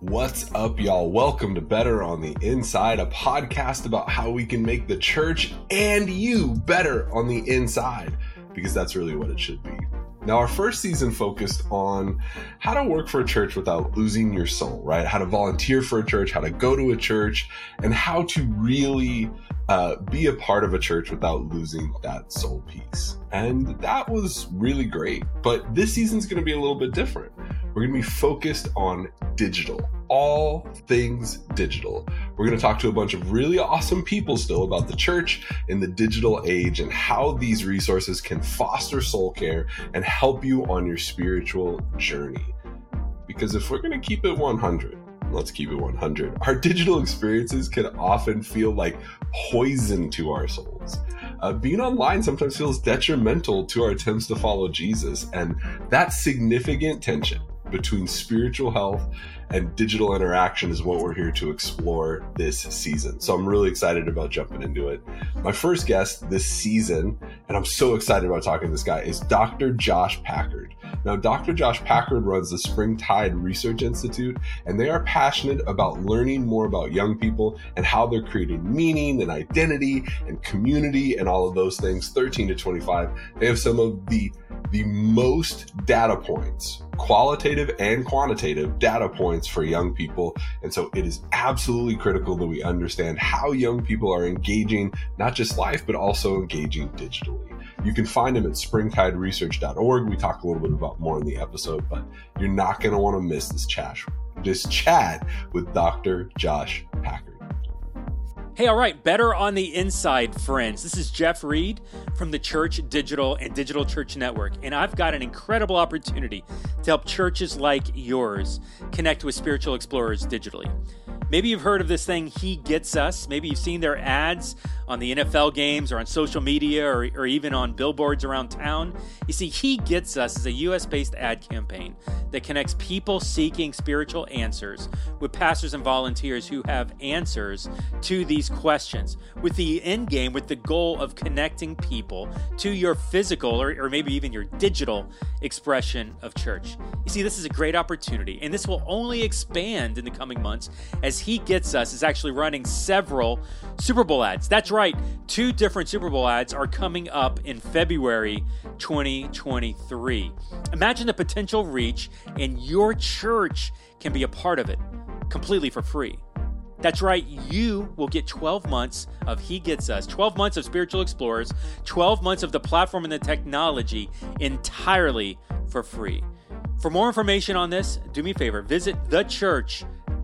What's up, y'all? Welcome to Better on the Inside, a podcast about how we can make the church and you better on the inside, because that's really what it should be. Now, our first season focused on how to work for a church without losing your soul, right? How to volunteer for a church, how to go to a church, and how to really uh, be a part of a church without losing that soul piece. And that was really great. But this season's going to be a little bit different. We're going to be focused on digital, all things digital. We're going to talk to a bunch of really awesome people still about the church in the digital age and how these resources can foster soul care and help you on your spiritual journey. Because if we're going to keep it 100, let's keep it 100. Our digital experiences can often feel like poison to our souls. Uh, being online sometimes feels detrimental to our attempts to follow Jesus, and that significant tension between spiritual health and digital interaction is what we're here to explore this season. So I'm really excited about jumping into it. My first guest this season, and I'm so excited about talking to this guy, is Dr. Josh Packard. Now, Dr. Josh Packard runs the Springtide Research Institute, and they are passionate about learning more about young people and how they're creating meaning and identity and community and all of those things. 13 to 25. They have some of the the most data points, qualitative and quantitative data points for young people. And so it is absolutely critical that we understand how young people are engaging not just life, but also engaging digitally. You can find them at springtideresearch.org. We talk a little bit about more in the episode, but you're not going to want to miss this chat, this chat with Dr. Josh. Hey, all right, better on the inside, friends. This is Jeff Reed from the Church Digital and Digital Church Network, and I've got an incredible opportunity to help churches like yours connect with spiritual explorers digitally. Maybe you've heard of this thing, He Gets Us. Maybe you've seen their ads on the NFL games or on social media or, or even on billboards around town. You see, He Gets Us is a US based ad campaign that connects people seeking spiritual answers with pastors and volunteers who have answers to these questions, with the end game, with the goal of connecting people to your physical or, or maybe even your digital expression of church. You see, this is a great opportunity, and this will only expand in the coming months as He Gets Us is actually running several Super Bowl ads. That's right, two different Super Bowl ads are coming up in February 2023. Imagine the potential reach, and your church can be a part of it completely for free. That's right, you will get 12 months of He Gets Us, 12 months of Spiritual Explorers, 12 months of the platform and the technology entirely for free. For more information on this, do me a favor, visit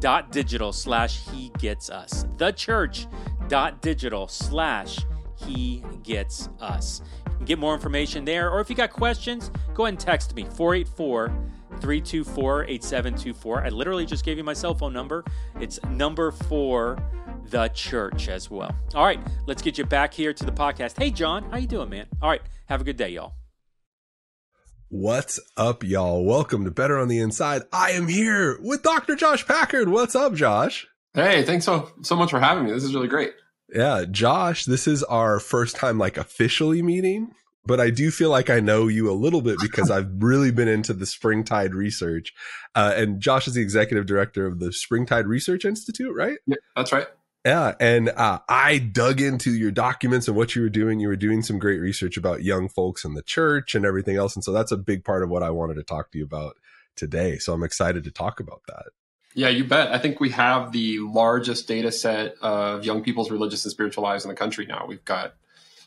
thechurch.digital slash He Gets Us. Thechurch.digital slash He Gets Us. You can get more information there, or if you got questions, go ahead and text me 484 324 8724. I literally just gave you my cell phone number. It's number four the church as well. All right, let's get you back here to the podcast. Hey John, how you doing, man? All right, have a good day, y'all. What's up, y'all? Welcome to Better on the Inside. I am here with Dr. Josh Packard. What's up, Josh? Hey, thanks so so much for having me. This is really great. Yeah, Josh, this is our first time like officially meeting but I do feel like I know you a little bit because I've really been into the Springtide research. Uh, and Josh is the executive director of the Springtide Research Institute, right? Yeah, that's right. Yeah, and uh, I dug into your documents and what you were doing. You were doing some great research about young folks in the church and everything else, and so that's a big part of what I wanted to talk to you about today. So I'm excited to talk about that. Yeah, you bet. I think we have the largest data set of young people's religious and spiritual lives in the country now. We've got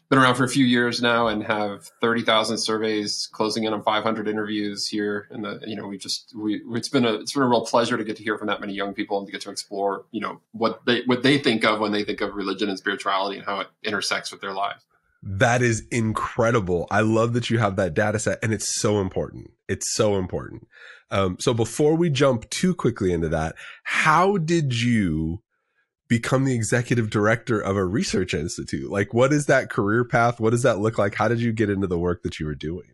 been around for a few years now and have 30,000 surveys closing in on 500 interviews here. And the, you know, we just, we, it's been a, it's been a real pleasure to get to hear from that many young people and to get to explore, you know, what they, what they think of when they think of religion and spirituality and how it intersects with their lives. That is incredible. I love that you have that data set and it's so important. It's so important. Um, so before we jump too quickly into that, how did you become the executive director of a research institute? Like, what is that career path? What does that look like? How did you get into the work that you were doing?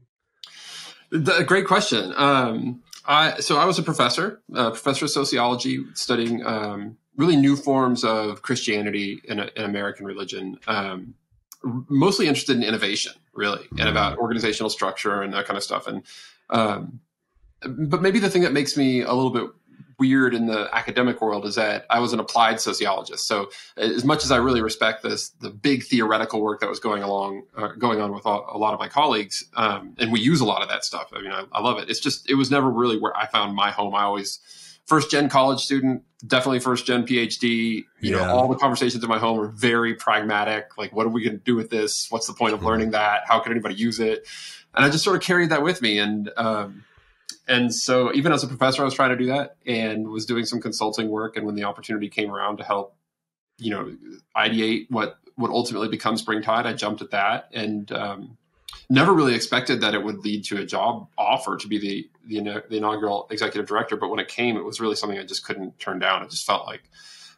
The, great question. Um, I, so I was a professor, a professor of sociology, studying um, really new forms of Christianity and, American religion. Um, mostly interested in innovation, really, and about organizational structure and that kind of stuff. And um, but maybe the thing that makes me a little bit weird in the academic world is that I was an applied sociologist. So as much as I really respect this, the big theoretical work that was going along, uh, going on with a, a, lot of my colleagues, um, and we use a lot of that stuff. I mean, I, I love it. It's just it was never really where I found my home. I always first gen college student, definitely first gen PhD. You yeah. know, all the conversations in my home were very pragmatic. Like, what are we going to do with this? What's the point of learning that? How can anybody use it? And I just sort of carried that with me. And um, and so even as a professor, I was trying to do that and was doing some consulting work. And when the opportunity came around to help, you know, ideate what what ultimately becomes Springtide, I jumped at that and um, never really expected that it would lead to a job offer to be the, the the inaugural executive director. But when it came, it was really something I just couldn't turn down. It just felt like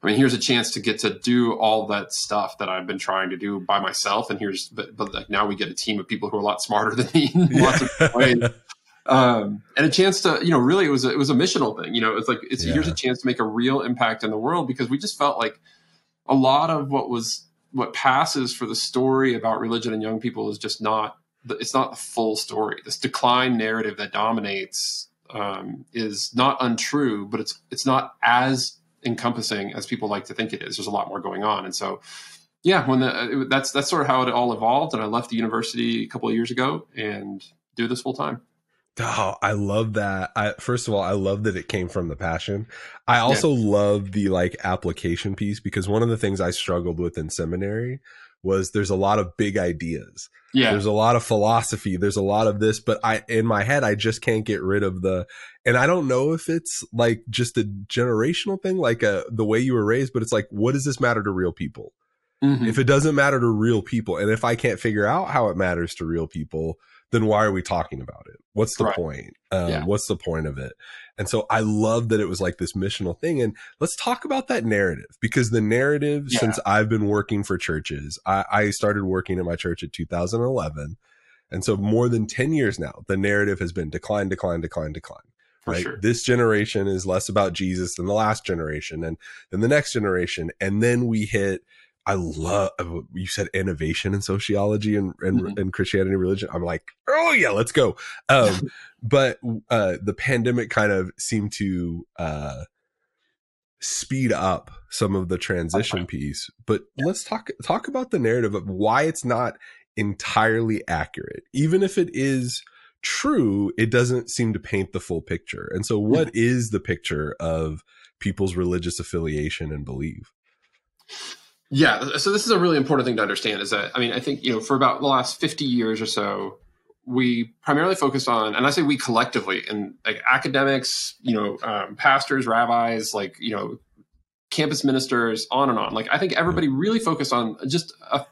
I mean, here's a chance to get to do all that stuff that I've been trying to do by myself. And here's, but, but like now we get a team of people who are a lot smarter than me in lots of ways um, and a chance to you know really it was a, it was a missional thing you know it's like it's yeah. here's a chance to make a real impact in the world because we just felt like a lot of what was what passes for the story about religion and young people is just not it's not the full story. This decline narrative that dominates um, is not untrue but it's it's not as encompassing as people like to think it is. There's a lot more going on. And so yeah when the, it, that's that's sort of how it all evolved. And i left the university a couple of years ago and do this full time Oh, I love that. I first of all, I love that it came from the passion. I also yeah. love the like application piece because one of the things I struggled with in seminary was there's a lot of big ideas. Yeah. There's a lot of philosophy. There's a lot of this, but I in my head I just can't get rid of the and I don't know if it's like just a generational thing, like a, uh, the way you were raised, but it's like, what does this matter to real people? Mm-hmm. If it doesn't matter to real people, and if I can't figure out how it matters to real people, then why are we talking about it? What's the right. point? Um, yeah. What's the point of it? And so I love that it was like this missional thing. And let's talk about that narrative because the narrative, yeah. since I've been working for churches, I, I started working at my church in 2011. And so more than 10 years now, the narrative has been decline, decline, decline, decline. For right. Sure. This generation is less about Jesus than the last generation and then the next generation. And then we hit I love you said innovation in sociology and and, mm-hmm. and Christianity and religion. I'm like, oh yeah, let's go. Um, but uh, the pandemic kind of seemed to uh, speed up some of the transition okay. piece. But yeah. let's talk talk about the narrative of why it's not entirely accurate, even if it is true. It doesn't seem to paint the full picture. And so, what mm-hmm. the picture of people's religious affiliation and belief? Yeah, so this is a really important thing to understand is that I mean I think you know for about the last 50 years or so we primarily focused on and I say we collectively and like academics, you know, um, pastors, rabbis, like you know, campus ministers, on and on. Like I think everybody really focused on just a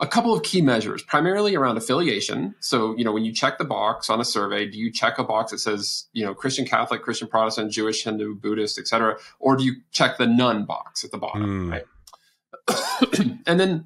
a couple of key measures, primarily around affiliation. So, you know, when you check the box on a survey, do you check a box that says, you know, Christian Catholic, Christian Protestant, Jewish, Hindu, Buddhist, etc., or do you check the none box at the bottom? Mm. Right? and then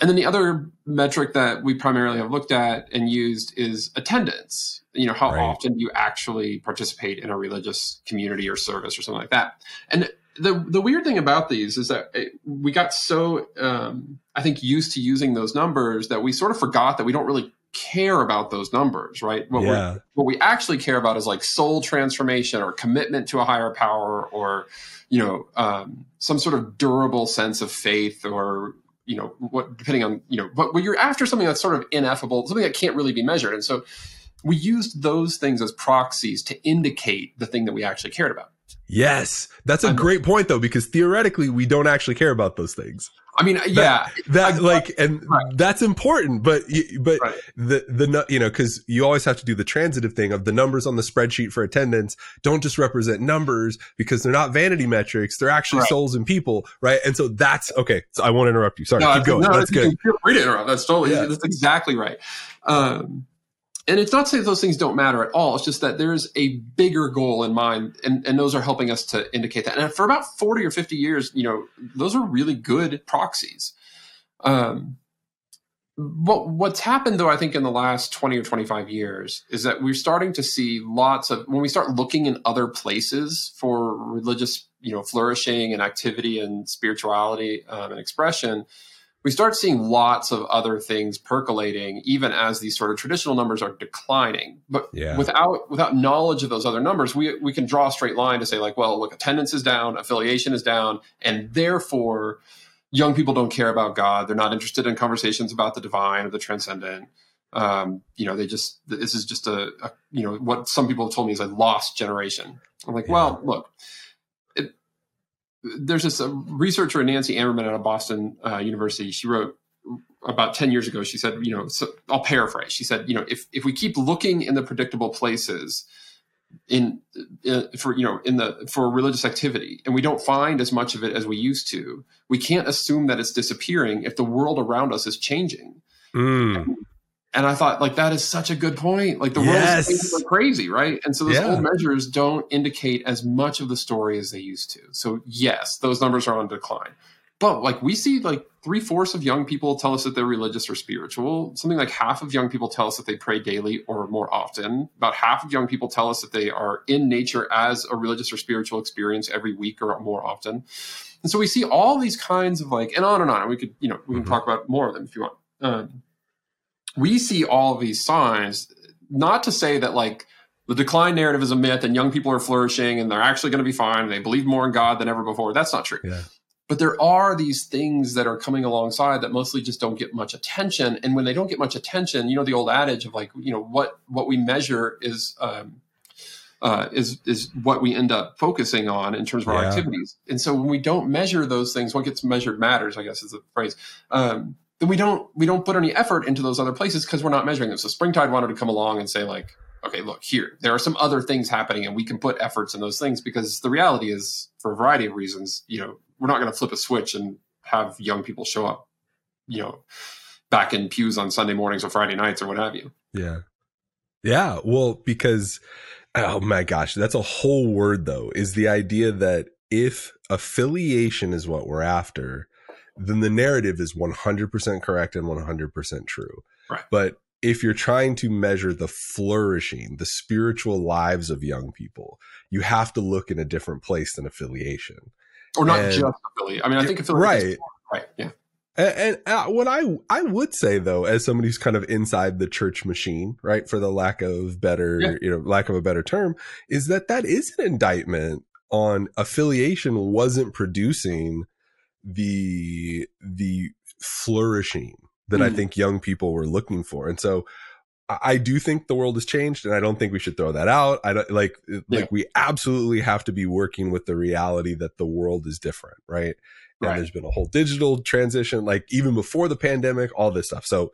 and then the other metric that we primarily have looked at and used is attendance. You know, how right. often do you actually participate in a religious community or service or something like that? And the the weird thing about these is that it, we got so um, I think used to using those numbers that we sort of forgot that we don't really care about those numbers, right? What, yeah. what we actually care about is like soul transformation or commitment to a higher power or you know um, some sort of durable sense of faith or you know what depending on you know but when you're after something that's sort of ineffable something that can't really be measured. And so we used those things as proxies to indicate the thing that we actually cared about. Yes. That's a I'm, great point though because theoretically we don't actually care about those things I mean, yeah, that, that I, like, and right. that's important, but, but right. the, the, you know, cause you always have to do the transitive thing of the numbers on the spreadsheet for attendance don't just represent numbers because they're not vanity metrics. They're actually right. souls and people. Right. And so that's okay. So I won't interrupt you. Sorry. No, keep going. No, that's good. Feel free to interrupt. That's totally, yeah. that's exactly right. Um, and it's not to say those things don't matter at all. It's just that there's a bigger goal in mind, and, and those are helping us to indicate that. And for about 40 or 50 years, you know, those are really good proxies. Um, what's happened, though, I think in the last 20 or 25 years is that we're starting to see lots of, when we start looking in other places for religious, you know, flourishing and activity and spirituality um, and expression, we start seeing lots of other things percolating even as these sort of traditional numbers are declining but Yeah. without without knowledge of those other numbers we we can draw a straight line to say like well look attendance is down affiliation is down and therefore young people don't care about god they're not interested in conversations about the divine or the transcendent um, you know they just this is just a, a you know what some people have told me is a lost generation i'm like Yeah. well look there's this uh, researcher nancy ammerman out of boston uh, university. She wrote about 10 years ago. She said you know so i'll paraphrase. She said you know if, if we keep looking in the predictable places in, in for you know in the for religious activity and we don't find as much of it as we used to we can't assume that it's disappearing if the world around us is changing. Mm. And I thought, like, that is such a good point. Like, the world Yes. is crazy, right? And so those Yeah. old measures don't indicate as much of the story as they used to. So, yes, those numbers are on decline. But, like, we see, like, three fourths of young people tell us that they're religious or spiritual. Something like half of young people tell us that they pray daily or more often. About half of young people tell us that they are in nature as a religious or spiritual experience every week or more often. And so we see all these kinds of, like, and on and on. And we could, you know, we can Mhm. talk about more of them if you want. Um, we see all of these signs not to say that like the decline narrative is a myth and young people are flourishing and they're actually going to be fine and they believe more in god than ever before that's not true Yeah. but there are these things that are coming alongside that mostly just don't get much attention and when they don't get much attention you know the old adage of like you know what what we measure is um uh, is is what we end up focusing on in terms of our Yeah. activities, and so when we don't measure those things, what gets measured matters. I guess is the phrase. Um, then we don't we don't put any effort into those other places because we're not measuring them. So Springtide wanted to come along and say like, okay, look here, there are some other things happening, and we can put efforts in those things because the reality is, for a variety of reasons, you know, we're not going to flip a switch and have young people show up, you know, back in pews on Sunday mornings or Friday nights or what have you. Yeah. Yeah. Well, because, oh my gosh, that's a whole word though, is the idea that if affiliation is what we're after, then the narrative is 100% correct and 100% true. Right. But if you're trying to measure the flourishing, the spiritual lives of young people, you have to look in a different place than affiliation. Or not And- just affiliate. I mean, I think affiliate. Right. Right. Yeah. And, and uh, what I I would say though, as somebody who's kind of inside the church machine, right, for the lack of better, Yeah. you know, lack of a better term, is that that is an indictment on affiliation wasn't producing the the flourishing that I Mm. think young people were looking for, and so. I I do think the world has changed, and I don't think we should throw that out. I don't like Yeah. like we absolutely have to be working with the reality that the world is different, right? and Right. there's been a whole digital transition like even before the pandemic all this stuff so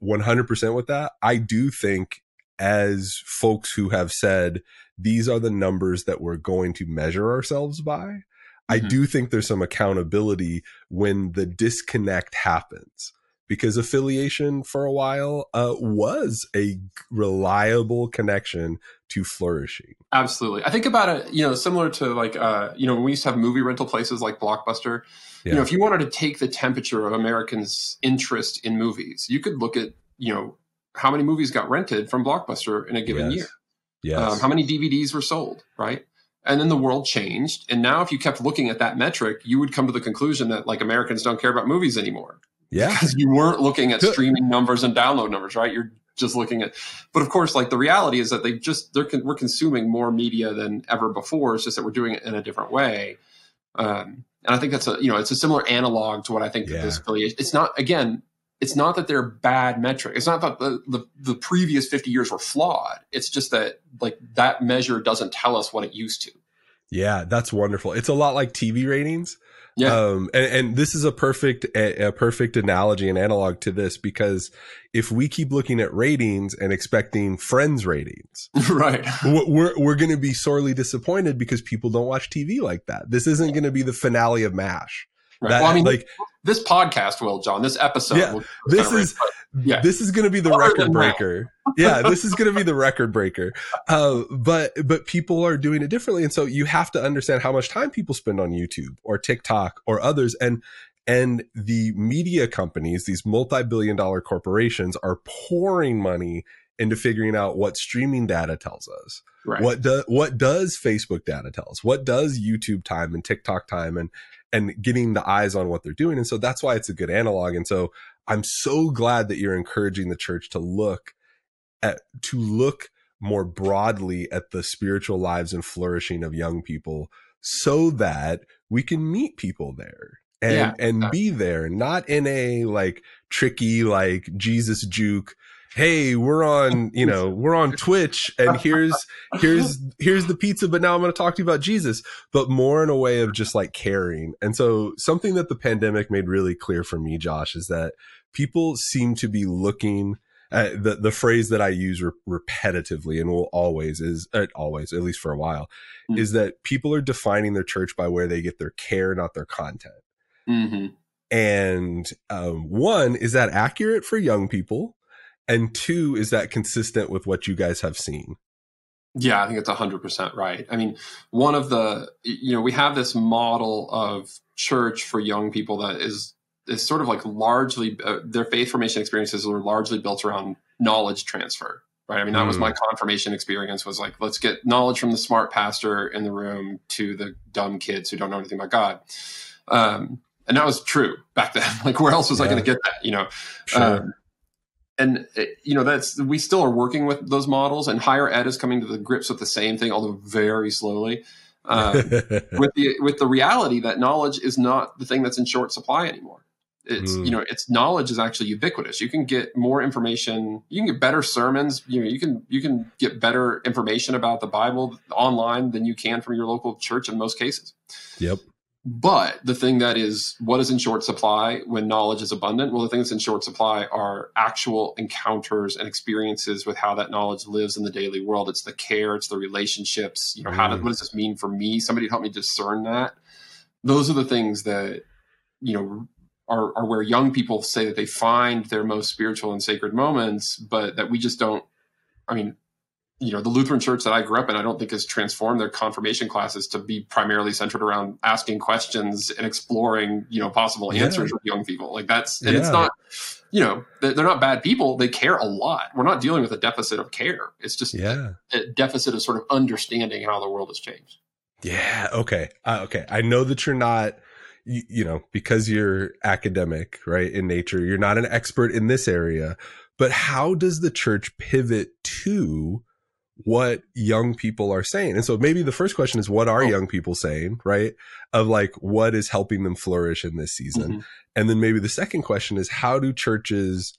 100% with that i do think as folks who have said these are the numbers that we're going to measure ourselves by i Mhm. do think there's some accountability when the disconnect happens because affiliation for a while uh, was a reliable connection to flourishing Absolutely. I think about it, you know, similar to like, uh, you know, when we used to have movie rental places like Blockbuster. Yeah. You know, if you wanted to take the temperature of Americans' interest in movies, you could look at, you know, how many movies got rented from Blockbuster in a given Yes. year. yes Um, how many DVDs were sold, right? And then the world changed. And now, if you kept looking at that metric, you would come to the conclusion that like Americans don't care about movies anymore yeah because you weren't looking at Good. streaming numbers and download numbers, right? You're just looking at, but of course, like the reality is that they just they're we're consuming more media than ever before. It's just that we're doing it in a different way. Um, and I think that's a you know it's a similar analog to what I think that this Yeah. affiliation. It's not again. It's not that they're bad metric. It's not that the, the the previous fifty years were flawed. It's just that like that measure doesn't tell us what it used to. Yeah, that's wonderful. It's a lot like TV ratings. Yeah. Um, and, and this is a perfect, a, a perfect analogy and analog to this because if we keep looking at ratings and expecting friends ratings, right. we're, we're, we're going to be sorely disappointed because people don't watch TV like that. This isn't going to be the finale of MASH. Right. That, well, I mean, like this podcast will, John. This episode. Yeah, will this is- but yeah. this is going to be the Other record breaker. yeah, this is going to be the record breaker. Uh, but but people are doing it differently, and so you have to understand how much time people spend on YouTube or TikTok or others, and and the media companies, these multi-billion dollar corporations, are pouring money into figuring out what streaming data tells us. right. What does what does Facebook data tell us? What does YouTube time and TikTok time and and getting the eyes on what they're doing. And so that's why it's a good analog. And so I'm so glad that you're encouraging the church to look at, to look more broadly at the spiritual lives and flourishing of young people so that we can meet people there and yeah, and be there not in a like tricky like jesus juke hey we're on you know we're on twitch and here's here's here's the pizza but now i'm going to talk to you about jesus but more in a way of just like caring and so something that the pandemic made really clear for me josh is that people seem to be looking uh, the the phrase that I use re- repetitively and will always is uh, always at least for a while mm-hmm. is that people are defining their church by where they get their care, not their content. Mm-hmm. And um, one is that accurate for young people, and two is that consistent with what you guys have seen. Yeah, I think it's 100% right. I mean, one of the, you know, we have this model of church for young people that is is sort of like largely uh, their faith formation experiences are largely built around knowledge transfer right i mean that mm. was my hmm. confirmation experience was like let's get knowledge from the smart pastor in the room to the dumb kids who don't know anything about god um, and that was true back then like where else was yeah. i going to get that you know sure. um, and it, uh, you know that's we still are working with those models and higher ed is coming to the grips with the same thing although very slowly. Um, with the with the reality that knowledge is not the thing that's in short supply anymore. It's mm. you know its knowledge is actually ubiquitous. You can get more information you can get better sermons you know you can you can get better information about the bible online than you can from your local church in most cases. Yep but the thing that is what is in short supply when knowledge is abundant well the thing that's in short supply are actual encounters and experiences with how that knowledge lives in the daily world it's the care it's the relationships you know mm. how does what does this mean for me somebody help me discern that those are the things that you know are, are where young people say that they find their most spiritual and sacred moments, but that we just don't. I mean, you know, the Lutheran church that I grew up in, I don't think has transformed their confirmation classes to be primarily centered around asking questions and exploring, you know, possible answers with young people. Like that's, and yeah. it's not, you know, they're not bad people. They care a lot. We're not dealing with a deficit of care. It's just yeah. a, deficit of sort of understanding how the world has changed. Yeah. Okay. Uh, okay. I know that you're not you, you know, because you're academic, right, in nature, you're not an expert in this area, but how does the church pivot to what young people are saying. And so maybe the first question is what are oh. young people saying, right? Of like what is helping them flourish in this season. Mm-hmm. And then maybe the second question is how do churches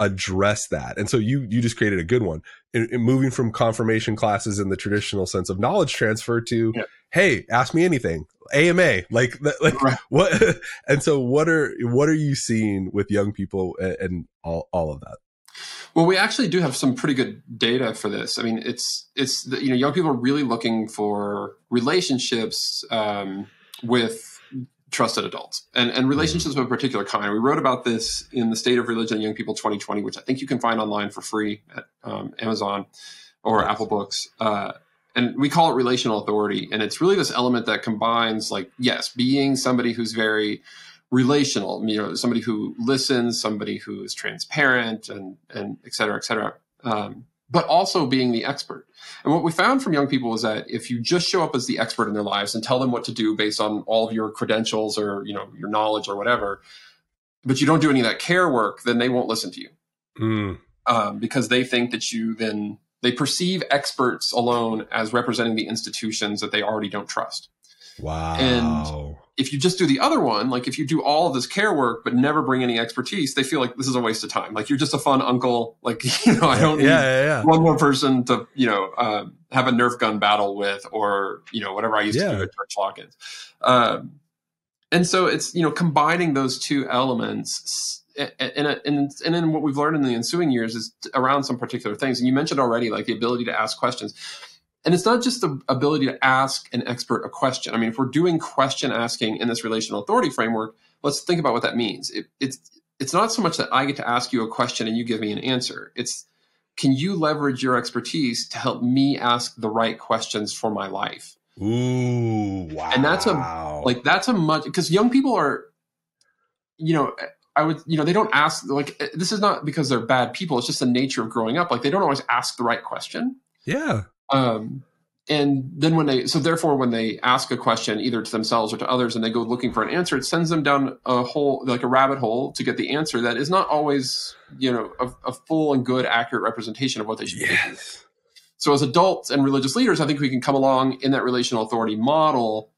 address that? And so you you just created a good one. In, in moving from confirmation classes in the traditional sense of knowledge transfer to yeah. hey, ask me anything. AMA, like, like right. what? And so, what are what are you seeing with young people and, and all all of that? Well, we actually do have some pretty good data for this. I mean, it's it's you know young people are really looking for relationships um, with trusted adults and, and relationships mm-hmm. of a particular kind. We wrote about this in the State of Religion and Young People 2020, which I think you can find online for free at um, Amazon or Apple Books. Uh, and we call it relational authority and it's really this element that combines like yes being somebody who's very relational you know somebody who listens somebody who is transparent and and et cetera et cetera um, but also being the expert and what we found from young people is that if you just show up as the expert in their lives and tell them what to do based on all of your credentials or you know your knowledge or whatever but you don't do any of that care work then they won't listen to you mm. um, because they think that you then they perceive experts alone as representing the institutions that they already don't trust. Wow. And if you just do the other one, like if you do all of this care work but never bring any expertise, they feel like this is a waste of time. Like you're just a fun uncle. Like you know, I don't need yeah, yeah, yeah. one more person to you know uh, have a Nerf gun battle with, or you know whatever I used to do at church lock-ins. Um, and so it's you know combining those two elements and, and, and then what we've learned in the ensuing years is around some particular things. And you mentioned already, like the ability to ask questions. And it's not just the ability to ask an expert a question. I mean, if we're doing question asking in this relational authority framework, let's think about what that means. It, it's it's not so much that I get to ask you a question and you give me an answer. It's can you leverage your expertise to help me ask the right questions for my life? Ooh, wow. And that's a like that's a much because young people are, you know, I would, you know, they don't ask like this is not because they're bad people. It's just the nature of growing up. Like they don't always ask the right question. Yeah. Um, and then when they so therefore when they ask a question either to themselves or to others and they go looking for an answer it sends them down a hole like a rabbit hole to get the answer that is not always you know a, a full and good accurate representation of what they should be. Yes. so as adults and religious leaders i think we can come along in that relational authority model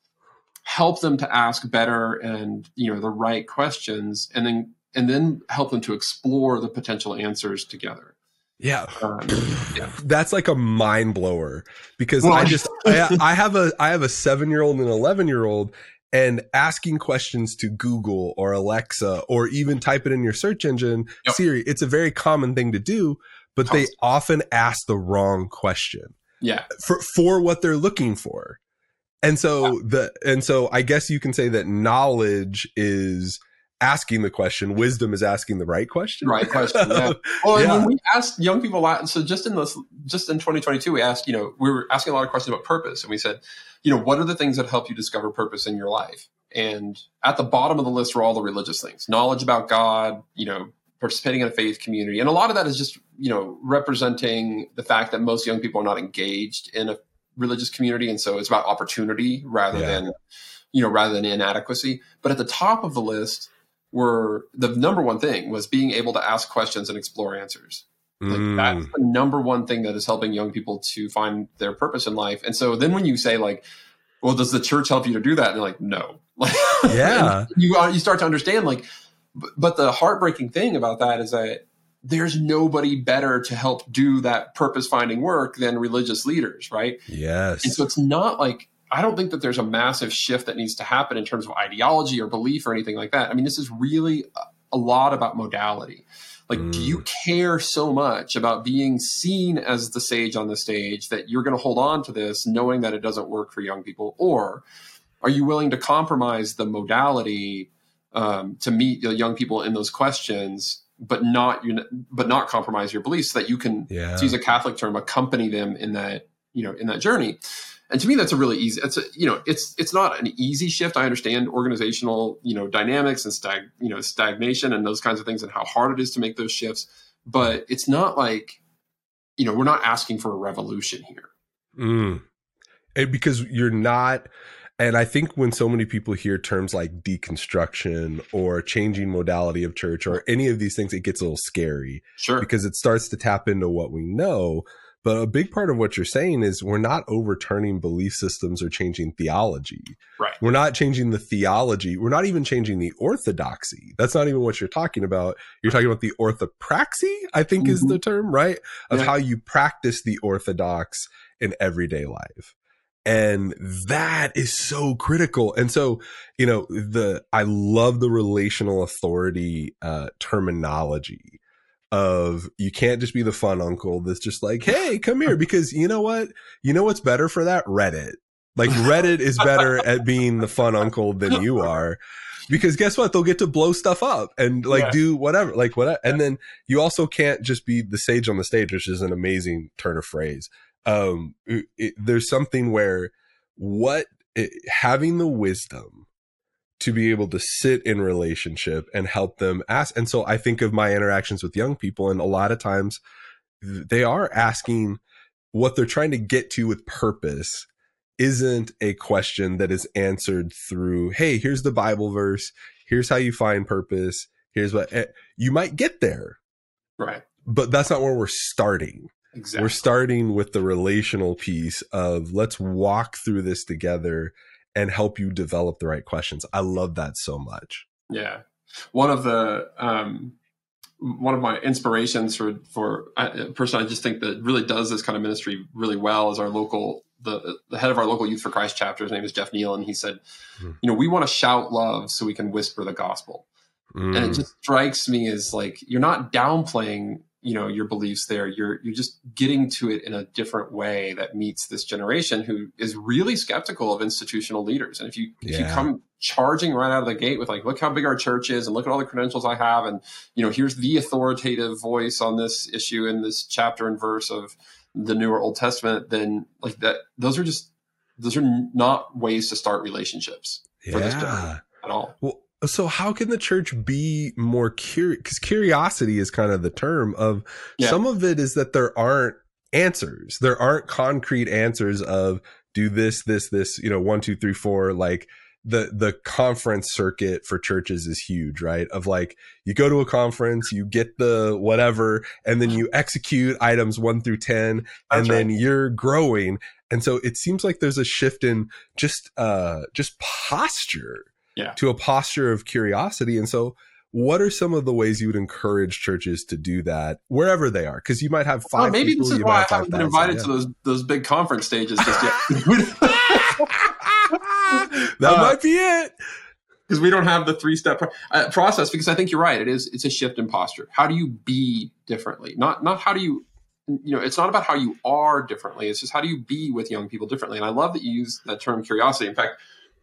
help them to ask better and you know the right questions and then and then help them to explore the potential answers together Yeah. um, yeah That's like a mind blower because Well, I just I, I have a I have a seven year old and an eleven year old and asking questions to Google or Alexa or even type it in your search engine Yep. Siri. It's a very common thing to do, but they often ask the wrong question yeah for for what they're looking for. And so the and so I guess you can say that knowledge is asking the question, wisdom is asking the right question. right question yeah Well, and Yeah. when we asked young people, a lot- so just in this, just in 2022, we asked, you know, we were asking a lot of questions about purpose, and we said, you know, what are the things that help you discover purpose in your life? And at the bottom of the list were all the religious things: knowledge about God, you know, participating in a faith community, and a lot of that is just, you know, representing the fact that most young people are not engaged in a religious community, and so it's about opportunity rather Yeah. than, you know, rather than inadequacy. But at the top of the list were the number one thing was being able to ask questions and explore answers. Like Mm. that's the number one thing that is helping young people to find their purpose in life. And so then when you say like, well, does the church help you to do that? And they're like, no. Like, Yeah. you uh, you start to understand like, but, but the heartbreaking thing about that is that there's nobody better to help do that purpose finding work than religious leaders, right? Yes. And so it's not like I don't think that there's a massive shift that needs to happen in terms of ideology or belief or anything like that. I mean, this is really a- lot about modality. Like, do Mm. you care so much about being seen as the sage on the stage that you're going to hold on to this knowing that it doesn't work for young people? Or are you willing to compromise the modality um, to meet the young people in those questions, but not you but not compromise your beliefs so that you can yeah. to use a Catholic term, accompany them in that you know in that journey. And to me, that's a really easy. It's a, you know, it's it's not an easy shift. I understand organizational you know dynamics and stag you know stagnation and those kinds of things and how hard it is to make those shifts. But it's not like you know we're not asking for a revolution here. Mm. And because you're not, and I think when so many people hear terms like deconstruction or changing modality of church or any of these things, it gets a little scary Sure. because it starts to tap into what we know. But a big part of what you're saying is we're not overturning belief systems or changing theology. Right. We're not changing the theology. We're not even changing the orthodoxy. That's not even what you're talking about. You're talking about the orthopraxy, I think is Mhm. the term, right? Of Yeah. how you practice the orthodox in everyday life. And that is so critical. And so, you know, the I love the relational authority uh terminology of you can't just be the fun uncle that's just like, hey, come here. Because you know what? You know what's better for that? Reddit. Like Reddit is better at being the fun uncle than you are. Because guess what? They'll get to blow stuff up and like Yeah. do whatever, like whatever. And then you also can't just be the sage on the stage, which is an amazing turn of phrase. Um, it, it- there's something where what it, having the wisdom to be able to sit in relationship and help them ask. And so I think of my interactions with young people, and a lot of times they are asking what they're trying to get to with purpose isn't a question that is answered through, hey, here's the Bible verse, here's how you find purpose, here's what eh, you might get there, Right. but that's not where we're starting. Exactly. We're starting with the relational piece of let's walk through this together and help you develop the right questions. I love that so much. Yeah, one of the um, one of my inspirations for for a person I just think that really does this kind of ministry really well is our local the the head of our local Youth for Christ chapter. His name is Jeff Neal, and he said, Hmm. you know, we want to shout love so we can whisper the gospel, and it Mm. just strikes me as like you're not downplaying you know your beliefs there you're you're just getting to it in a different way that meets this generation who is really skeptical of institutional leaders. And if you if you come charging right out of the gate with like look how big our church is and look at all the credentials i have and you know here's the authoritative voice on this issue in this chapter and verse of the newer old testament then like that those are just those are not ways to start relationships for this yeah. at all. Well, so how can the church be more curious? Because curiosity is kind of the term of Yeah. some of it is that there aren't answers. There aren't concrete answers of do this, this, this, you know, one, two, three, four, like the the conference circuit for churches is huge, right? Of like you go to a conference, you get the whatever, and then you execute items one through ten, That's and then right. you're growing. And so it seems like there's a shift in just uh just posture Yeah. to a posture of curiosity. And so what are some of the ways you would encourage churches to do that wherever they are? Because you might have five. Maybe people, this is why I have haven't been invited yeah. to those those big conference stages just yet. that Uh, might be it. because we don't have the three step uh, process because i think you're right it is it's a shift in posture how do you be differently not not how do you you know it's not about how you are differently it's just how do you be with young people differently and i love that you use that term curiosity in fact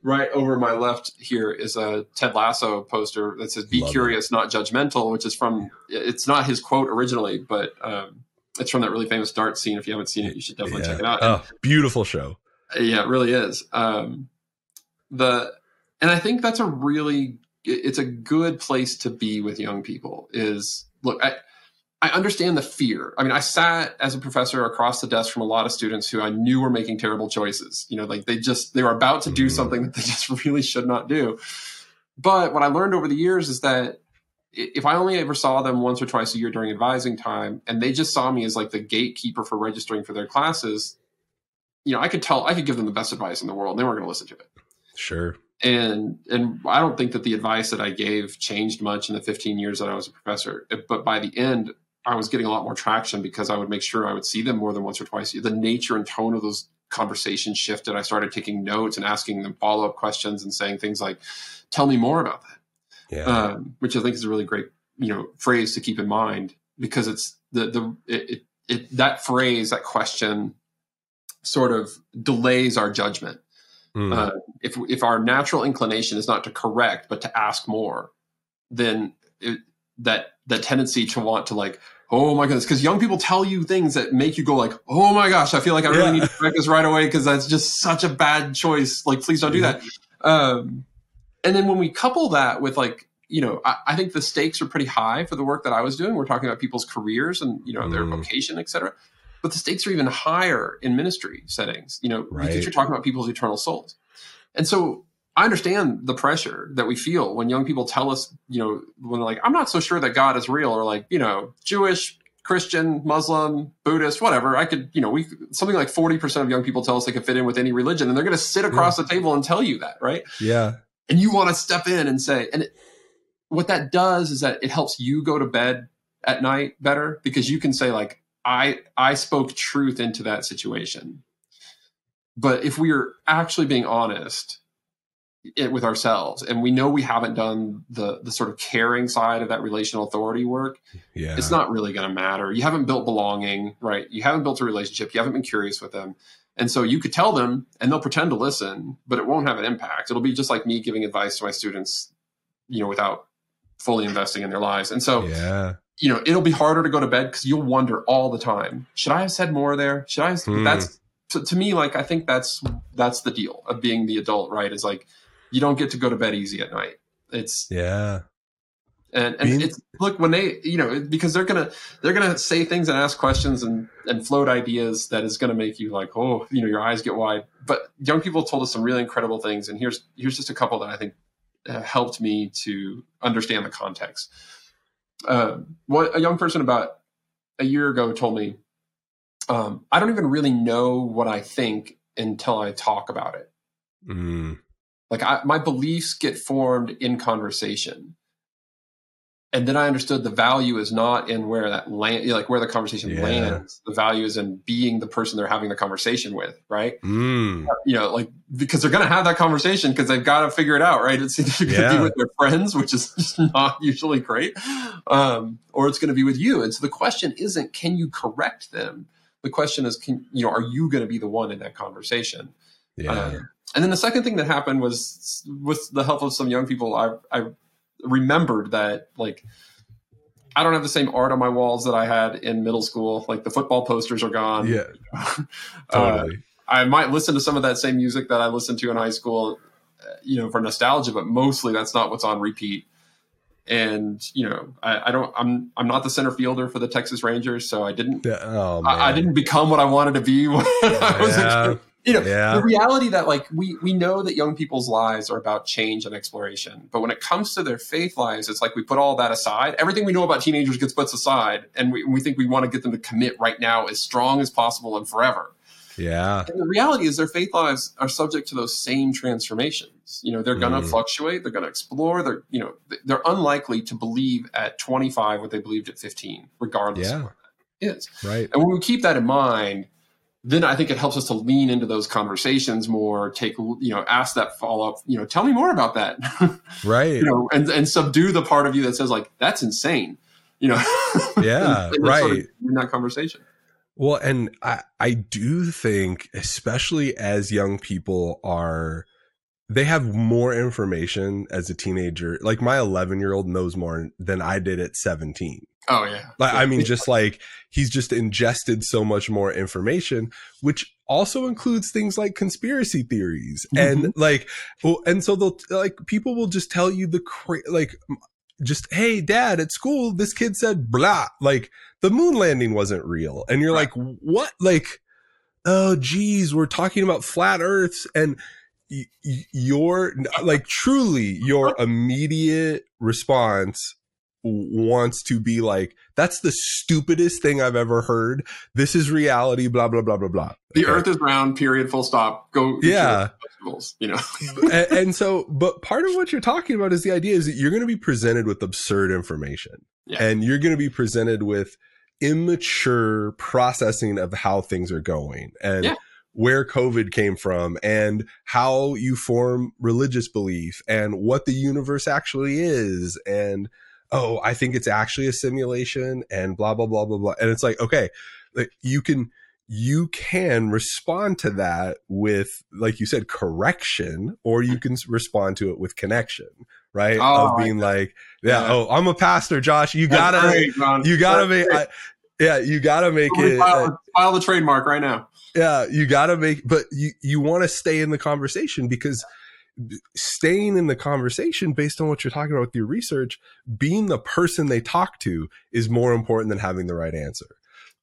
right over my left here is a ted lasso poster that says be Love it. curious not judgmental which is from it's not his quote originally but um, it's from that really famous dart scene if you haven't seen it you should definitely Yeah. check it out Oh, beautiful show. yeah, it really is. Um, the and I think that's a really it's a good place to be with young people. Is look, I I understand the fear. I mean, I sat as a professor across the desk from a lot of students who I knew were making terrible choices. You know, like they just they were about to do Mhm. something that they just really should not do. But what I learned over the years is that if I only ever saw them once or twice a year during advising time, and they just saw me as like the gatekeeper for registering for their classes, you know, I could tell I could give them the best advice in the world, and they weren't going to listen to it. Sure. And and I don't think that the advice that I gave changed much in the 15 years that I was a professor. But by the end, I was getting a lot more traction because I would make sure I would see them more than once or twice. The nature and tone of those conversations shifted. I started taking notes and asking them follow up questions and saying things like, "Tell me more about that." Yeah. um, which I think is a really great you know phrase to keep in mind because it's the the it, it, it that phrase that question sort of delays our judgment. Mm. Uh, if if our natural inclination is not to correct but to ask more, then it, that that tendency to want to like oh my goodness because young people tell you things that make you go like oh my gosh I feel like I really Yeah. need to correct this right away because that's just such a bad choice like please don't do that. Um, and then when we couple that with like you know I, I think the stakes are pretty high for the work that I was doing. We're talking about people's careers and you know their Mm. vocation, et cetera. But the stakes are even higher in ministry settings, you know, Right. because you're talking about people's eternal souls. And so I understand the pressure that we feel when young people tell us, you know, when they're like, I'm not so sure that God is real, or like, you know, Jewish, Christian, Muslim, Buddhist, whatever. I could, you know, we something like 40% of young people tell us they can fit in with any religion, and they're going to sit across the table and tell you that, right? yeah. and you want to step in and say and it, what that does is that it helps you go to bed at night better because you can say like i i spoke truth into that situation but if we are actually being honest it, with ourselves and we know we haven't done the the sort of caring side of that relational authority work Yeah. it's not really going to matter. You haven't built belonging, right? You haven't built a relationship. You haven't been curious with them. And so you could tell them and they'll pretend to listen, but it won't have an impact. It'll be just like me giving advice to my students, you know, without fully investing in their lives. And so, Yeah. you know, it'll be harder to go to bed because you'll wonder all the time, should I have said more there? Should I have, Hmm. that's to, to me, like, I think that's, that's the deal of being the adult, right? Is like, you don't get to go to bed easy at night. It's, Yeah. and and Being- it's look when they you know because they're gonna they're gonna say things and ask questions and and float ideas that is gonna make you like oh you know your eyes get wide but young people told us some really incredible things and here's here's just a couple that i think uh, helped me to understand the context um, what a young person about a year ago told me um, i don't even really know what i think until i talk about it Mm. Like I, my beliefs get formed in conversation and then i understood the value is not in where that land like where the conversation Yeah. lands the value is in being the person they're having the conversation with right Mm. you know like because they're going to have that conversation because they've got to figure it out right it's either going to Yeah. be with their friends which is just not usually great um, or it's going to be with you and so the question isn't can you correct them the question is can you know are you going to be the one in that conversation Yeah. um, and then the second thing that happened was with the help of some young people, I, I remembered that like I don't have the same art on my walls that I had in middle school. Like the football posters are gone. yeah. Uh, Totally. I might listen to some of that same music that I listened to in high school, uh, you know, for nostalgia, but mostly that's not what's on repeat. and you know, I, I, don't. I'm I'm not the center fielder for the Texas Rangers, so I didn't. Oh, I, I, didn't become what I wanted to be when I was a kid you know yeah. the reality that like we we know that young people's lives are about change and exploration but when it comes to their faith lives it's like we put all that aside everything we know about teenagers gets put aside and we, we think we want to get them to commit right now as strong as possible and forever yeah and the reality is their faith lives are subject to those same transformations you know they're going to mm. fluctuate they're going to explore they're you know they're unlikely to believe at 25 what they believed at 15 regardless yeah. of what that is right and when we keep that in mind then I think it helps us to lean into those conversations more, take, you know, ask that follow up, you know, tell me more about that. Right. you know, and, and subdue the part of you that says like, that's insane, you know? Yeah. and, and right. Sort of in that conversation. Well, and I, I do think, especially as young people are, they have more information as a teenager. Like my 11 year old knows more than I did at 17. Oh yeah. Like, I mean, just like he's just ingested so much more information, which also includes things like conspiracy theories mm-hmm. and like, well, and so they'll like people will just tell you the cra- like, just hey, dad, at school this kid said blah, like the moon landing wasn't real, and you're right. like, what, like, oh geez, we're talking about flat Earths and your like truly your immediate response wants to be like, that's the stupidest thing I've ever heard. This is reality, blah, blah, blah, blah, blah. The okay. earth is round, period, full stop. Go, yeah. You know, and, and, so, but part of what you're talking about is the idea is that you're going to be presented with absurd information yeah. and you're going to be presented with immature processing of how things are going. And, yeah where COVID came from and how you form religious belief and what the universe actually is and oh, I think it's actually a simulation and blah, blah, blah, blah, blah. And it's like, okay, like you can, you can respond to that with, like you said, correction, or you can respond to it with connection, right? Oh, of being like, yeah, yeah, oh, I'm a pastor, Josh. You gotta, great, you gotta That's make, I, yeah, you gotta make it. File, uh, file the trademark right now. Yeah, you gotta make, but you you want to stay in the conversation because staying in the conversation based on what you're talking about with your research, being the person they talk to is more important than having the right answer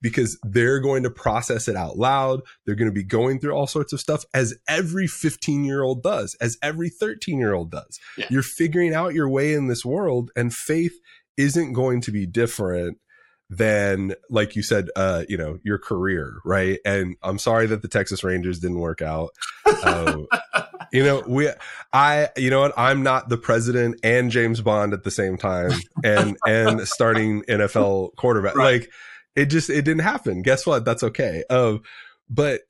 because they're going to process it out loud. They're going to be going through all sorts of stuff as every 15 year old does, as every 13 year old does. Yeah. You're figuring out your way in this world and faith isn't going to be different than like you said uh you know your career right? And i'm sorry that the texas rangers didn't work out. Uh, you know we i you know what? I'm not the president and james bond at the same time and and starting nfl quarterback. Right. like it just it didn't happen. Guess what? That's okay. Um but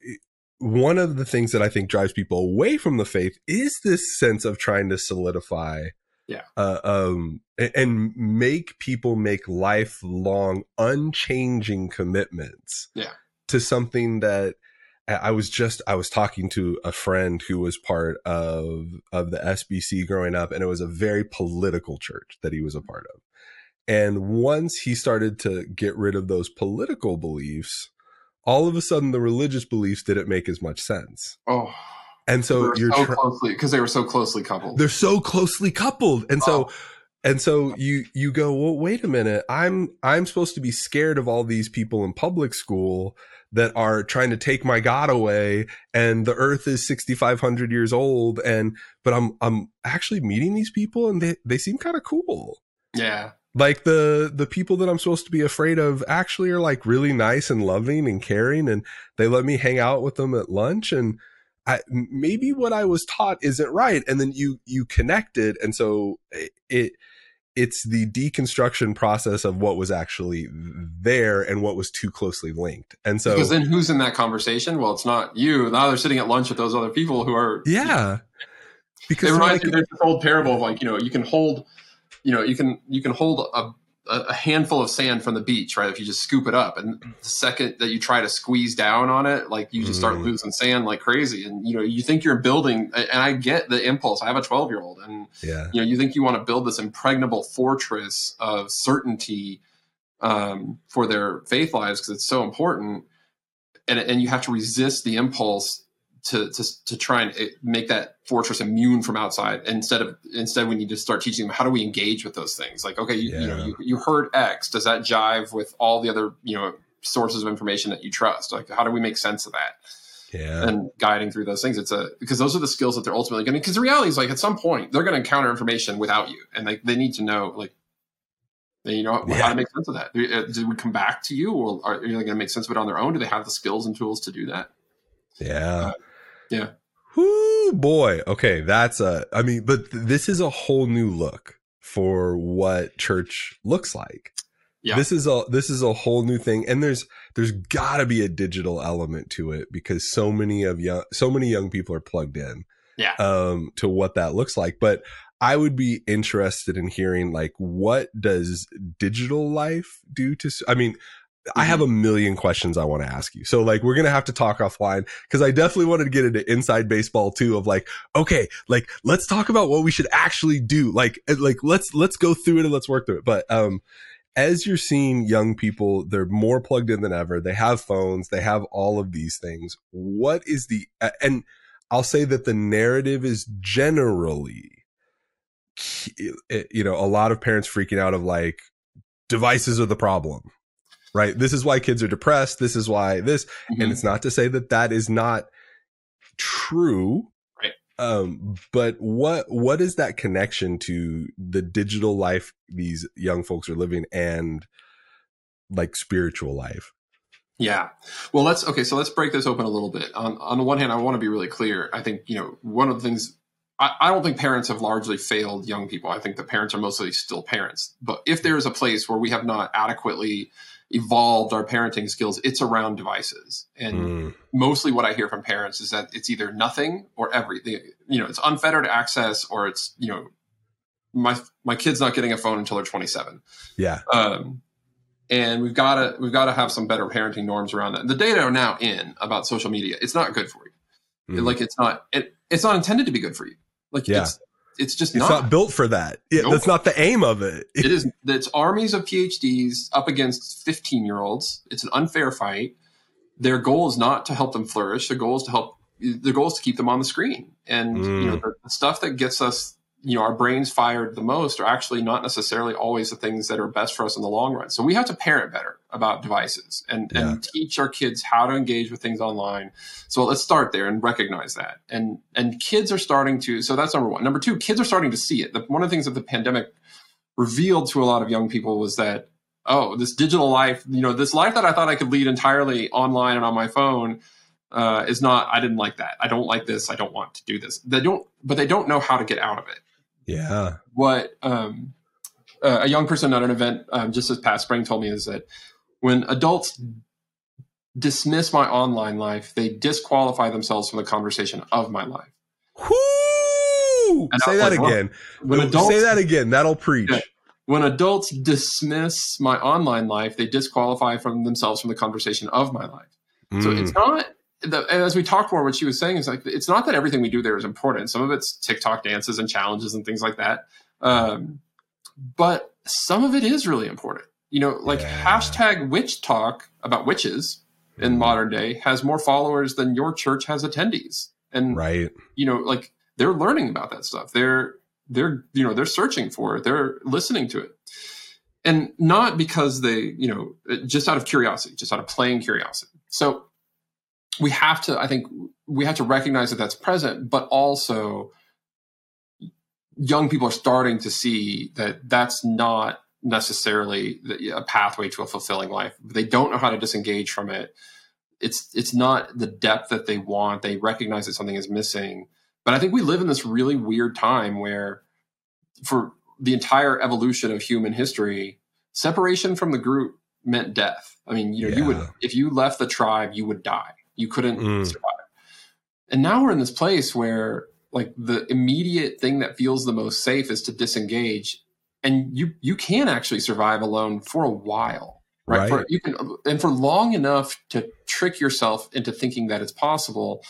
one of the things that i think drives people away from the faith is this sense of trying to solidify yeah uh, um and make people make lifelong unchanging commitments yeah to something that I was just I was talking to a friend who was part of of the SBC growing up and it was a very political church that he was a part of. And once he started to get rid of those political beliefs, all of a sudden the religious beliefs didn't make as much sense. Oh and so you're so closely because they were so closely coupled. They're so closely coupled, and so and so you you go, well, wait a minute. I'm I'm supposed to be scared of all these people in public school that are trying to take my God away, and the Earth is 6,500 years old, and but I'm I'm actually meeting these people, and they they seem kind of cool. Yeah, like the the people that I'm supposed to be afraid of actually are like really nice and loving and caring, and they let me hang out with them at lunch and I, maybe what I was taught isn't right. And then you, you connect it. And so eh, it, it's the deconstruction process of what was actually there and what was too closely linked. And so, because then who's in that conversation? Well, it's not you. Now they're sitting at lunch with those other people who are, yeah. Because it reminds like, me, there's this old parable of like, you know, you can hold, you know, you can, you can hold a a handful of sand from the beach, right? If you just scoop it up, and the second that you try to squeeze down on it, like you just start mm. losing sand like crazy. And you know, you think you're building, and I get the impulse. I have a 12 year old, and yeah. you know, you think you want to build this impregnable fortress of certainty um, for their faith lives because it's so important, and and you have to resist the impulse to, to to try and eh, make that fortress immune from outside. Instead of instead, we need to start teaching them how do we engage with those things. Like, okay, you, Yeah. you know, you, you heard X. Does that jive with all the other you know sources of information that you trust? Like, how do we make sense of that? Yeah. and guiding through those things. It's a because those are the skills that they're ultimately going to. Because the reality is, like at some point, they're going to encounter information without you, and like they need to know, like they you know how Yeah. to make sense of that. Do, uh, do we come back to you, or are they going to make sense of it on their own? Do they have the skills and tools to do that? Yeah. Yeah. Whoo, boy. Okay, that's a. I mean, but th- this is a whole new look for what church looks like. Yeah. This is a this is a whole new thing, and there's there's got to be a digital element to it because so many of young so many young people are plugged in. Yeah. Um, to what that looks like, but I would be interested in hearing like what does digital life do to. I mean, I have a million questions I want to ask you. So like we're going to have to talk offline cuz I definitely wanted to get into inside baseball too of like okay, like let's talk about what we should actually do. Like uh, like let's let's go through it and let's work through it. But um as you're seeing young people, they're more plugged in than ever. They have phones, they have all of these things. What is the and I'll say that the narrative is generally you know, a lot of parents freaking out of like devices are the problem right? This is why kids are depressed. This is why this, Mhm. and it's not to say that that is not true. Right. Um, but what, what is that connection to the digital life these young folks are living and like spiritual life? Yeah. Well, let's okay. So let's break this open a little bit. On on the one hand, I want to be really clear. I think you know one of the things. I, I don't think parents have largely failed young people. I think the parents are mostly still parents. But if there is a place where we have not adequately evolved our parenting skills, it's around devices. And Mm, mostly what I hear from parents is that it's either nothing or everything. You know, it's unfettered access or it's you know, my my kid's not getting a phone until they're 27 yeah. um, and we've got to we've got to have some better parenting norms around that. The data are now in about social media. It's not good for you. Mm. Like it's not it, it's not intended to be good for you. Like Yeah. it's it's just it's not. not, built for that. Yeah, Nope. That's not the aim of it. it is it's armies of PhDs up against 15 year olds. It's an unfair fight. Their goal is not to help them flourish. Their goal is to help. Their goal is to keep them on the screen. And you know Mm. the, the stuff that gets us, you know, our brains fired the most are actually not necessarily always the things that are best for us in the long run. So we have to parent better about devices and Yeah. and teach our kids how to engage with things online. So let's start there and recognize that. And and kids are starting to. So that's number one. Number two, kids are starting to see it. The, one of the things that the pandemic revealed to a lot of young people was that oh this digital life you know this life that i thought i could lead entirely online and on my phone uh, is not i didn't like that i don't like this i don't want to do this they don't but they don't know how to get out of it Yeah. what um, uh, a young person at an event um, just this past spring told me is that when adults dismiss my online life they disqualify themselves from the conversation of my life! Say that like, well, again. when adults Say that again. That'll preach. Yeah. when adults dismiss my online life, they disqualify from themselves from the conversation of my life. So Mm. it's not. The, and as we talked more, what she was saying is like it's not that everything we do there is important. Some of it's TikTok dances and challenges and things like that, um, but some of it is really important. You know, like Yeah. hashtag WitchTok about witches in Mm. modern day has more followers than your church has attendees, and right. you know like they're learning about that stuff they're they're you know they're searching for it they're listening to it and not because they you know just out of curiosity just out of plain curiosity so we have to i think we have to recognize that that's present but also young people are starting to see that that's not necessarily a pathway to a fulfilling life. They don't know how to disengage from it. It's it's not the depth that they want. They recognize that something is missing. But i think we live in this really weird time where for the entire evolution of human history separation from the group meant death. I mean you know you would if you left the tribe you would die you couldn't Mm. survive and now we're in this place where like the immediate thing that feels the most safe is to disengage and you you can actually survive alone for a while right, Right. For, you can and for long enough to trick yourself into thinking that it's possible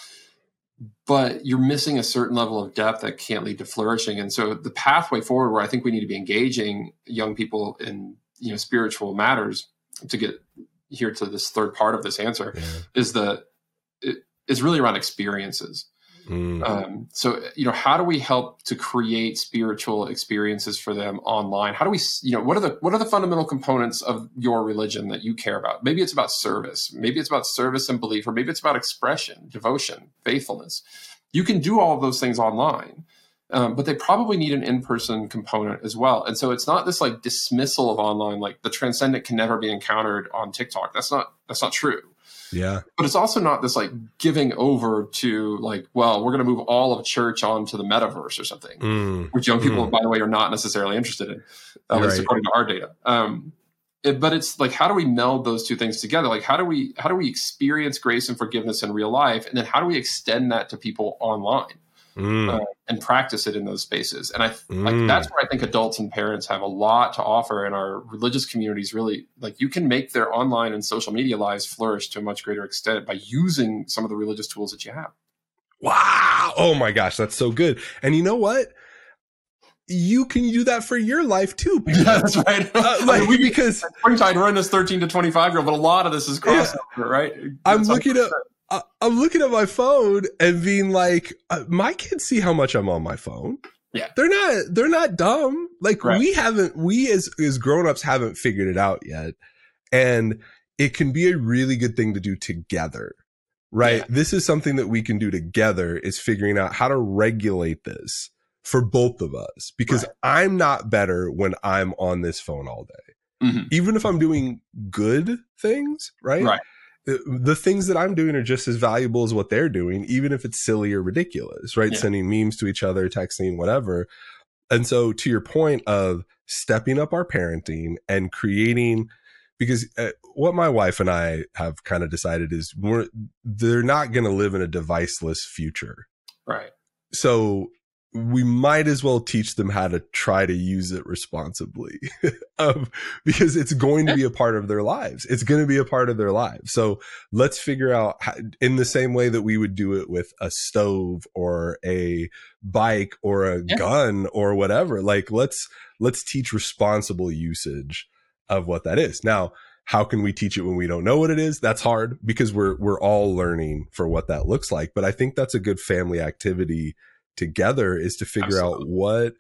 but you're missing a certain level of depth that can't lead to flourishing and so the pathway forward where i think we need to be engaging young people in you know spiritual matters to get here to this third part of this answer Yeah. is the is really around experiences. Mm. Um, so, you know, how do we help to create spiritual experiences for them online? How do we, you know, what are the what are the fundamental components of your religion that you care about? Maybe it's about service, maybe it's about service and belief, or maybe it's about expression, devotion, faithfulness. You can do all of those things online, um, but they probably need an in-person component as well. And so it's not this like dismissal of online, like the transcendent can never be encountered on TikTok. That's not that's not true. Yeah. But it's also not this like giving over to like, well, we're going to move all of church onto the metaverse or something, Mm. which young people, Mm. by the way, are not necessarily interested in, at least according to our data. Um, it, but it's like, how do we meld those two things together? Like, how do we how do we experience grace and forgiveness in real life, and then how do we extend that to people online? Mm. uh, and practice it in those spaces. And I like Mm. that's where I think adults and parents have a lot to offer in our religious communities. Really, like you can make their online and social media lives flourish to a much greater extent by using some of the religious tools that you have. Wow. Oh my gosh, that's so good. And you know what? You can do that for your life too. Peter. that's right. Uh, I like, mean, we because we're in this thirteen to twenty five year old, but a lot of this is crossover, right? I'm looking at 100%. I- I'm looking at my phone and being like, uh, my kids see how much I'm on my phone. Yeah. they're not they're not dumb. Like Right. we haven't we as as grown ups haven't figured it out yet, and it can be a really good thing to do together. Right. Yeah. This is something that we can do together is figuring out how to regulate this for both of us because Right. I'm not better when I'm on this phone all day. Mhm. Even if I'm doing good things, right? Right. The, the things that I'm doing are just as valuable as what they're doing, even if it's silly or ridiculous, right? Yeah. Sending memes to each other, texting, whatever. And so, to your point of stepping up our parenting and creating, because uh, what my wife and I have kind of decided is we're they're not going to live in a deviceless future. Right. So we might as well teach them how to try to use it responsibly um, because it's going to be a part of their lives. It's going to be a part of their lives. So let's figure out how, in the same way that we would do it with a stove or a bike or a Yeah. gun or whatever. Like let's, let's teach responsible usage of what that is. Now, how can we teach it when we don't know what it is? That's hard because we're, we're all learning for what that looks like. But I think that's a good family activity together is to figure out what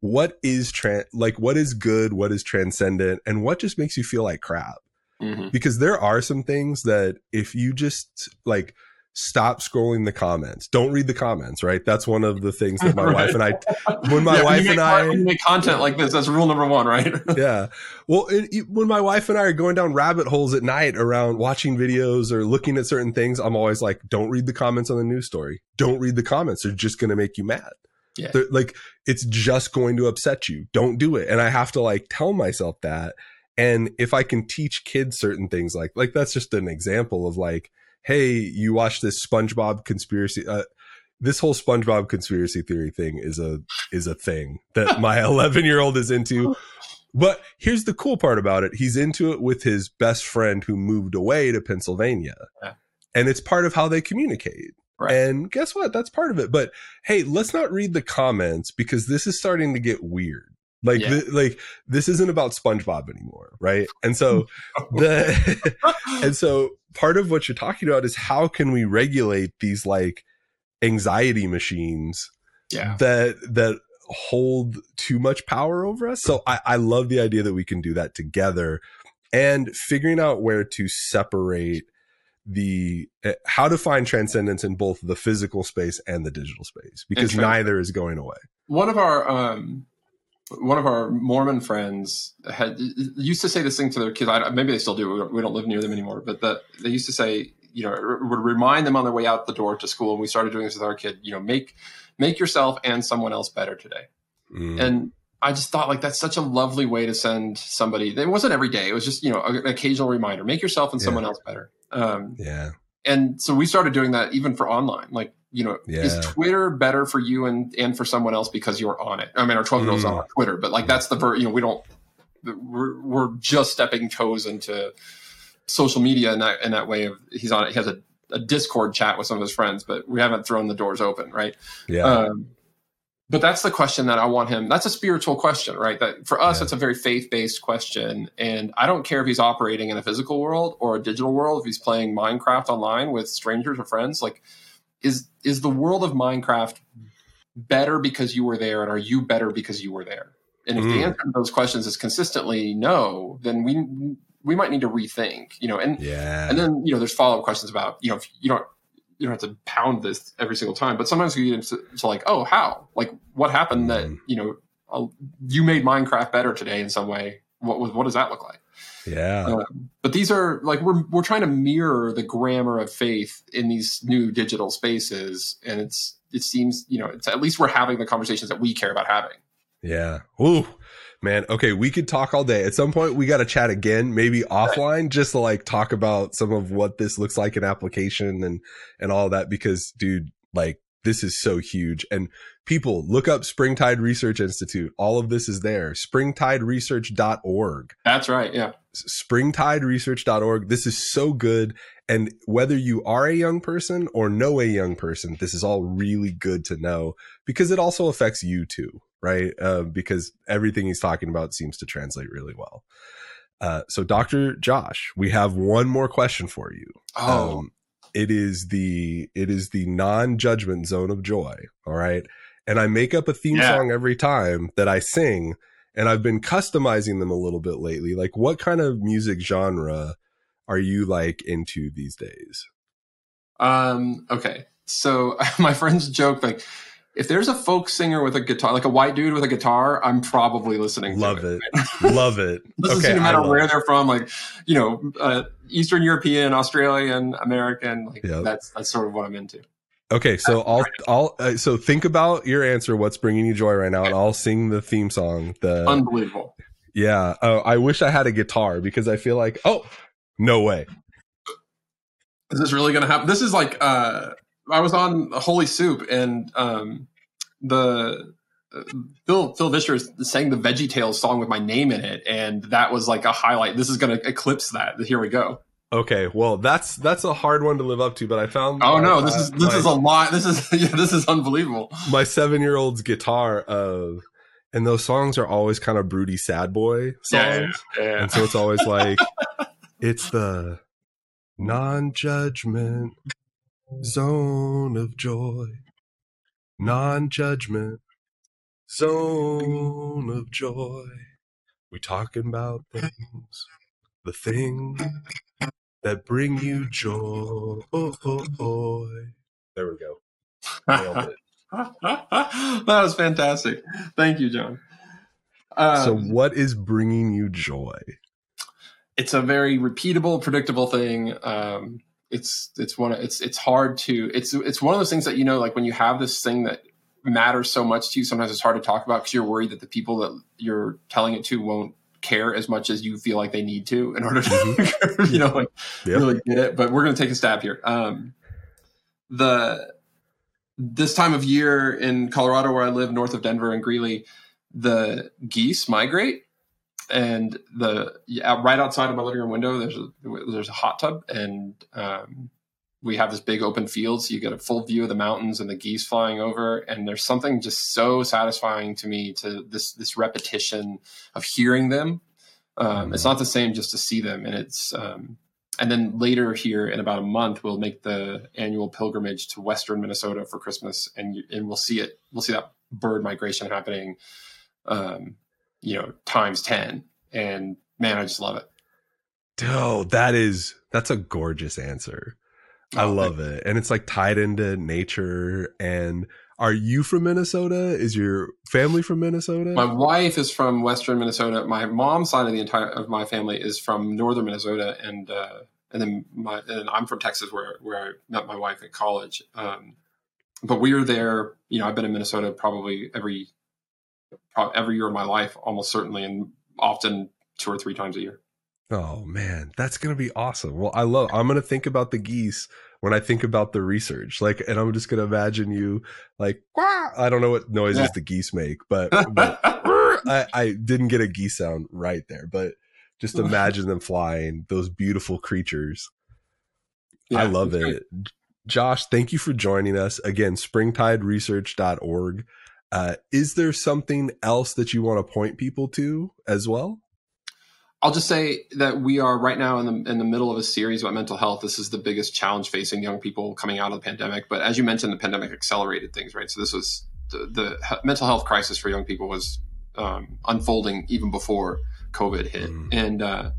what is tran like what is good what is transcendent and what just makes you feel like crap. Hmm because there are some things that if you just like stop scrolling the comments don't read the comments right that's one of the things that my Right. wife and i when my Yeah, wife and i make content like this. That's rule number one, right? yeah. Well, it, it- when my wife and I are going down rabbit holes at night around watching videos or looking at certain things, I'm always like, don't read the comments on the news story. Don't read the comments. They're just going to make you mad. Yeah. They're, like, it's just going to upset you. Don't do it. And I have to like tell myself that. And if I can teach kids certain things, like, like that's just an example of like, hey, you watch this SpongeBob conspiracy, uh, this whole SpongeBob conspiracy theory thing is a is a thing that my 11 year old is into. But here's the cool part about it: he's into it with his best friend who moved away to Pennsylvania, Yeah. and it's part of how they communicate. Right. And guess what? That's part of it. But hey, let's not read the comments because this is starting to get weird. Like, Yeah. th- like this isn't about SpongeBob anymore, right? And so the and so part of what you're talking about is how can we regulate these like anxiety machines yeah. that that hold too much power over us so I, I love the idea that we can do that together and figuring out where to separate the uh, how to find transcendence in both the physical space and the digital space because neither is going away one of our um, one of our Mormon friends had used to say this thing to their kids. I, maybe they still do. We don't, we don't live near them anymore, but that they used to say, you know, would remind them on their way out the door to school. And we started doing this with our kid. You know, make make yourself and someone else better today. Mm. And I just thought like that's such a lovely way to send somebody. It wasn't every day. It was just you know an occasional reminder. Make yourself and Yeah. someone else better. Um, yeah and so we started doing that even for online. Like, you know, is Twitter better for you and and for someone else because you're on it? I mean, our twelve year old's Mm. on Twitter, but like that's the ver. You know, we don't. We're we're just stepping toes into social media in that in that way of he's on it. He has a, a Discord chat with some of his friends, but we haven't thrown the doors open, right? yeah Um, but that's the question that I want him. That's a spiritual question, right? That for us, Yeah. it's a very faith based question, and I don't care if he's operating in a physical world or a digital world. If he's playing Minecraft online with strangers or friends, like is is the world of Minecraft better because you were there, and are you better because you were there? And if the Mm. answer to those questions is consistently no, then we we might need to rethink. You know, and Yeah. and then you know there's follow up questions about you know if you don't you don't have to pound this every single time, but sometimes we get into to like oh how like what happened that Mhm. you know uh, you made Minecraft better today in some way. What was what does that look like? yeah. Um, but these are like we're we're trying to mirror the grammar of faith in these new digital spaces, and it's it seems you know it's at least we're having the conversations that we care about having. Yeah. Ooh, man. Okay, we could talk all day. At some point, we got to chat again, maybe offline, just to like talk about some of what this looks like in application and and all that. Because, dude, like this is so huge. And people, look up Springtide Research Institute. All of this is there. Springtideresearch.org. That's right. Yeah. Springtideresearch.org. This is so good. And whether you are a young person or know a young person, this is all really good to know because it also affects you too, right? Uh, because everything he's talking about seems to translate really well. Uh, so, Dr. Josh, we have one more question for you. Oh, Um, it is the it is the non-judgment zone of joy. All right. And I make up a theme Yeah. song every time that I sing, and I've been customizing them a little bit lately. Like, what kind of music genre are you like into these days? Um, okay. So my friends joke like if there's a folk singer with a guitar, like a white dude with a guitar, I'm probably listening. to Love it. Love it. Listen to Okay, no matter where it. they're from, like you know, uh, Eastern European, Australian, American. Like Yep. that's that's sort of what I'm into. Okay, so I'll I'll uh, so think about your answer. What's bringing you joy right now? And I'll sing the theme song. The Unbelievable. yeah. Oh, I wish I had a guitar because I feel like oh no way. Is this really going to happen? This is like uh, I was on Holy Soup and um, the uh, Phil Phil Vischer sang the Veggie Tales song with my name in it, and that was like a highlight. This is going to eclipse that. Here we go. Okay, well that's that's a hard one to live up to, but I found Oh no, uh, this is my, this is a lot. This is yeah, this is unbelievable. my seven year old's guitar of and those songs are always kind of broody sad boy songs. Yeah, yeah. And so it's always like it's the non judgment zone of joy. Non judgment zone of joy. We talking about things, the things that bring you joy. There we go. That was fantastic. Thank you, John. Um, so, what is bringing you joy? it's a very repeatable, predictable thing. Um, it's it's one. It's it's hard to. It's it's one of those things that you know, like when you have this thing that matters so much to you. Sometimes it's hard to talk about because you're worried that the people that you're telling it to won't care as much as you feel like they need to in order to, you know, like Yep. really get it. But we're going to take a stab here. Um, the this time of year in Colorado, where I live, north of Denver and Greeley, the geese migrate, and the yeah, right outside of my living room window, there's a there's a hot tub, and um, we have this big open field, so you get a full view of the mountains and the geese flying over. And there's something just so satisfying to me to this this repetition of hearing them. Um, It's not the same just to see them, and it's um, and then later here in about a month we'll make the annual pilgrimage to western minnesota for christmas and and we'll see it we'll see that bird migration happening um you know times 10 and man i just love it Oh, that is that's a gorgeous answer. I Oh, love it. And it's like tied into nature. And are you from Minnesota? Is your family from Minnesota? my wife is from western minnesota my mom's side of the entire of my family is from northern minnesota and uh and then my and i'm from texas where where i met my wife at college um but we are there you know i've been in minnesota probably every every year of my life almost certainly and often two or three times a year oh man, that's gonna be awesome. Well, I love I'm gonna think about the geese when I think about the research. Like and I'm just gonna imagine you like "Quack." I don't know what noises Yeah. the geese make, but but I, I didn't get a geese sound right there, but just imagine them flying, those beautiful creatures. I love it's great. it. Josh, thank you for joining us. Again, springtideresearch.org. Uh, is there something else that you want to point people to as well? I'll just say that we are right now in the in the middle of a series about mental health. This is the biggest challenge facing young people coming out of the pandemic. But as you mentioned, the pandemic accelerated things, right? So this was the, the mental health crisis for young people was um, unfolding even before COVID hit, mm. and uh,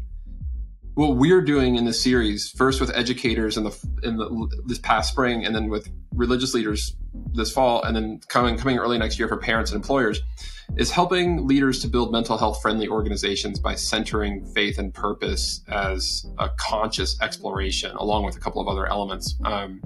what we're doing in this series, first with educators in the in the, this past spring, and then with religious leaders this fall, and then coming coming early next year for parents and employers, is helping leaders to build mental health friendly organizations by centering faith and purpose as a conscious exploration, along with a couple of other elements. Um,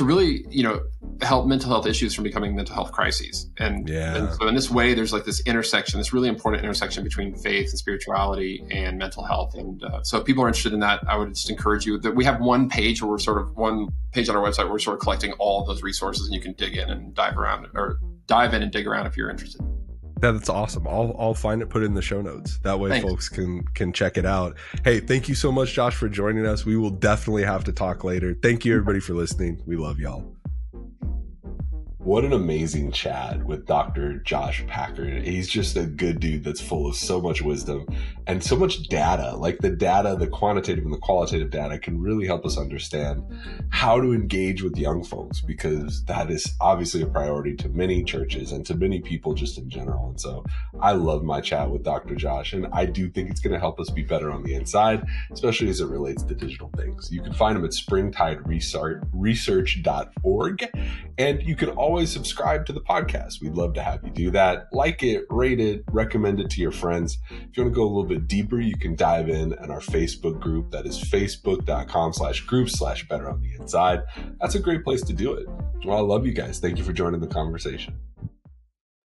to really, you know, help mental health issues from becoming mental health crises. And, yeah. and so in this way, there's like this intersection, this really important intersection between faith and spirituality and mental health. And uh, so if people are interested in that, I would just encourage you that we have one page where we're sort of one page on our website where we're sort of collecting all of those resources and you can dig in and dive around or dive in and dig around if you're interested. That's awesome. I'll I'll find it, put it in the show notes. That way Thanks. folks can can check it out. Hey, thank you so much, Josh, for joining us. We will definitely have to talk later. Thank you everybody for listening. We love y'all. What an amazing chat with Dr. Josh Packard. He's just a good dude that's full of so much wisdom and so much data. Like the data, the quantitative and the qualitative data can really help us understand how to engage with young folks because that is obviously a priority to many churches and to many people just in general. And so I love my chat with Dr. Josh and I do think it's going to help us be better on the inside, especially as it relates to digital things. You can find him at springtideresearch.org and you can always always subscribe to the podcast. We'd love to have you do that. Like it, rate it, recommend it to your friends. If you want to go a little bit deeper, you can dive in in our Facebook group. That is facebook.com slash group slash better on the inside. That's a great place to do it. Well, I love you guys. Thank you for joining the conversation.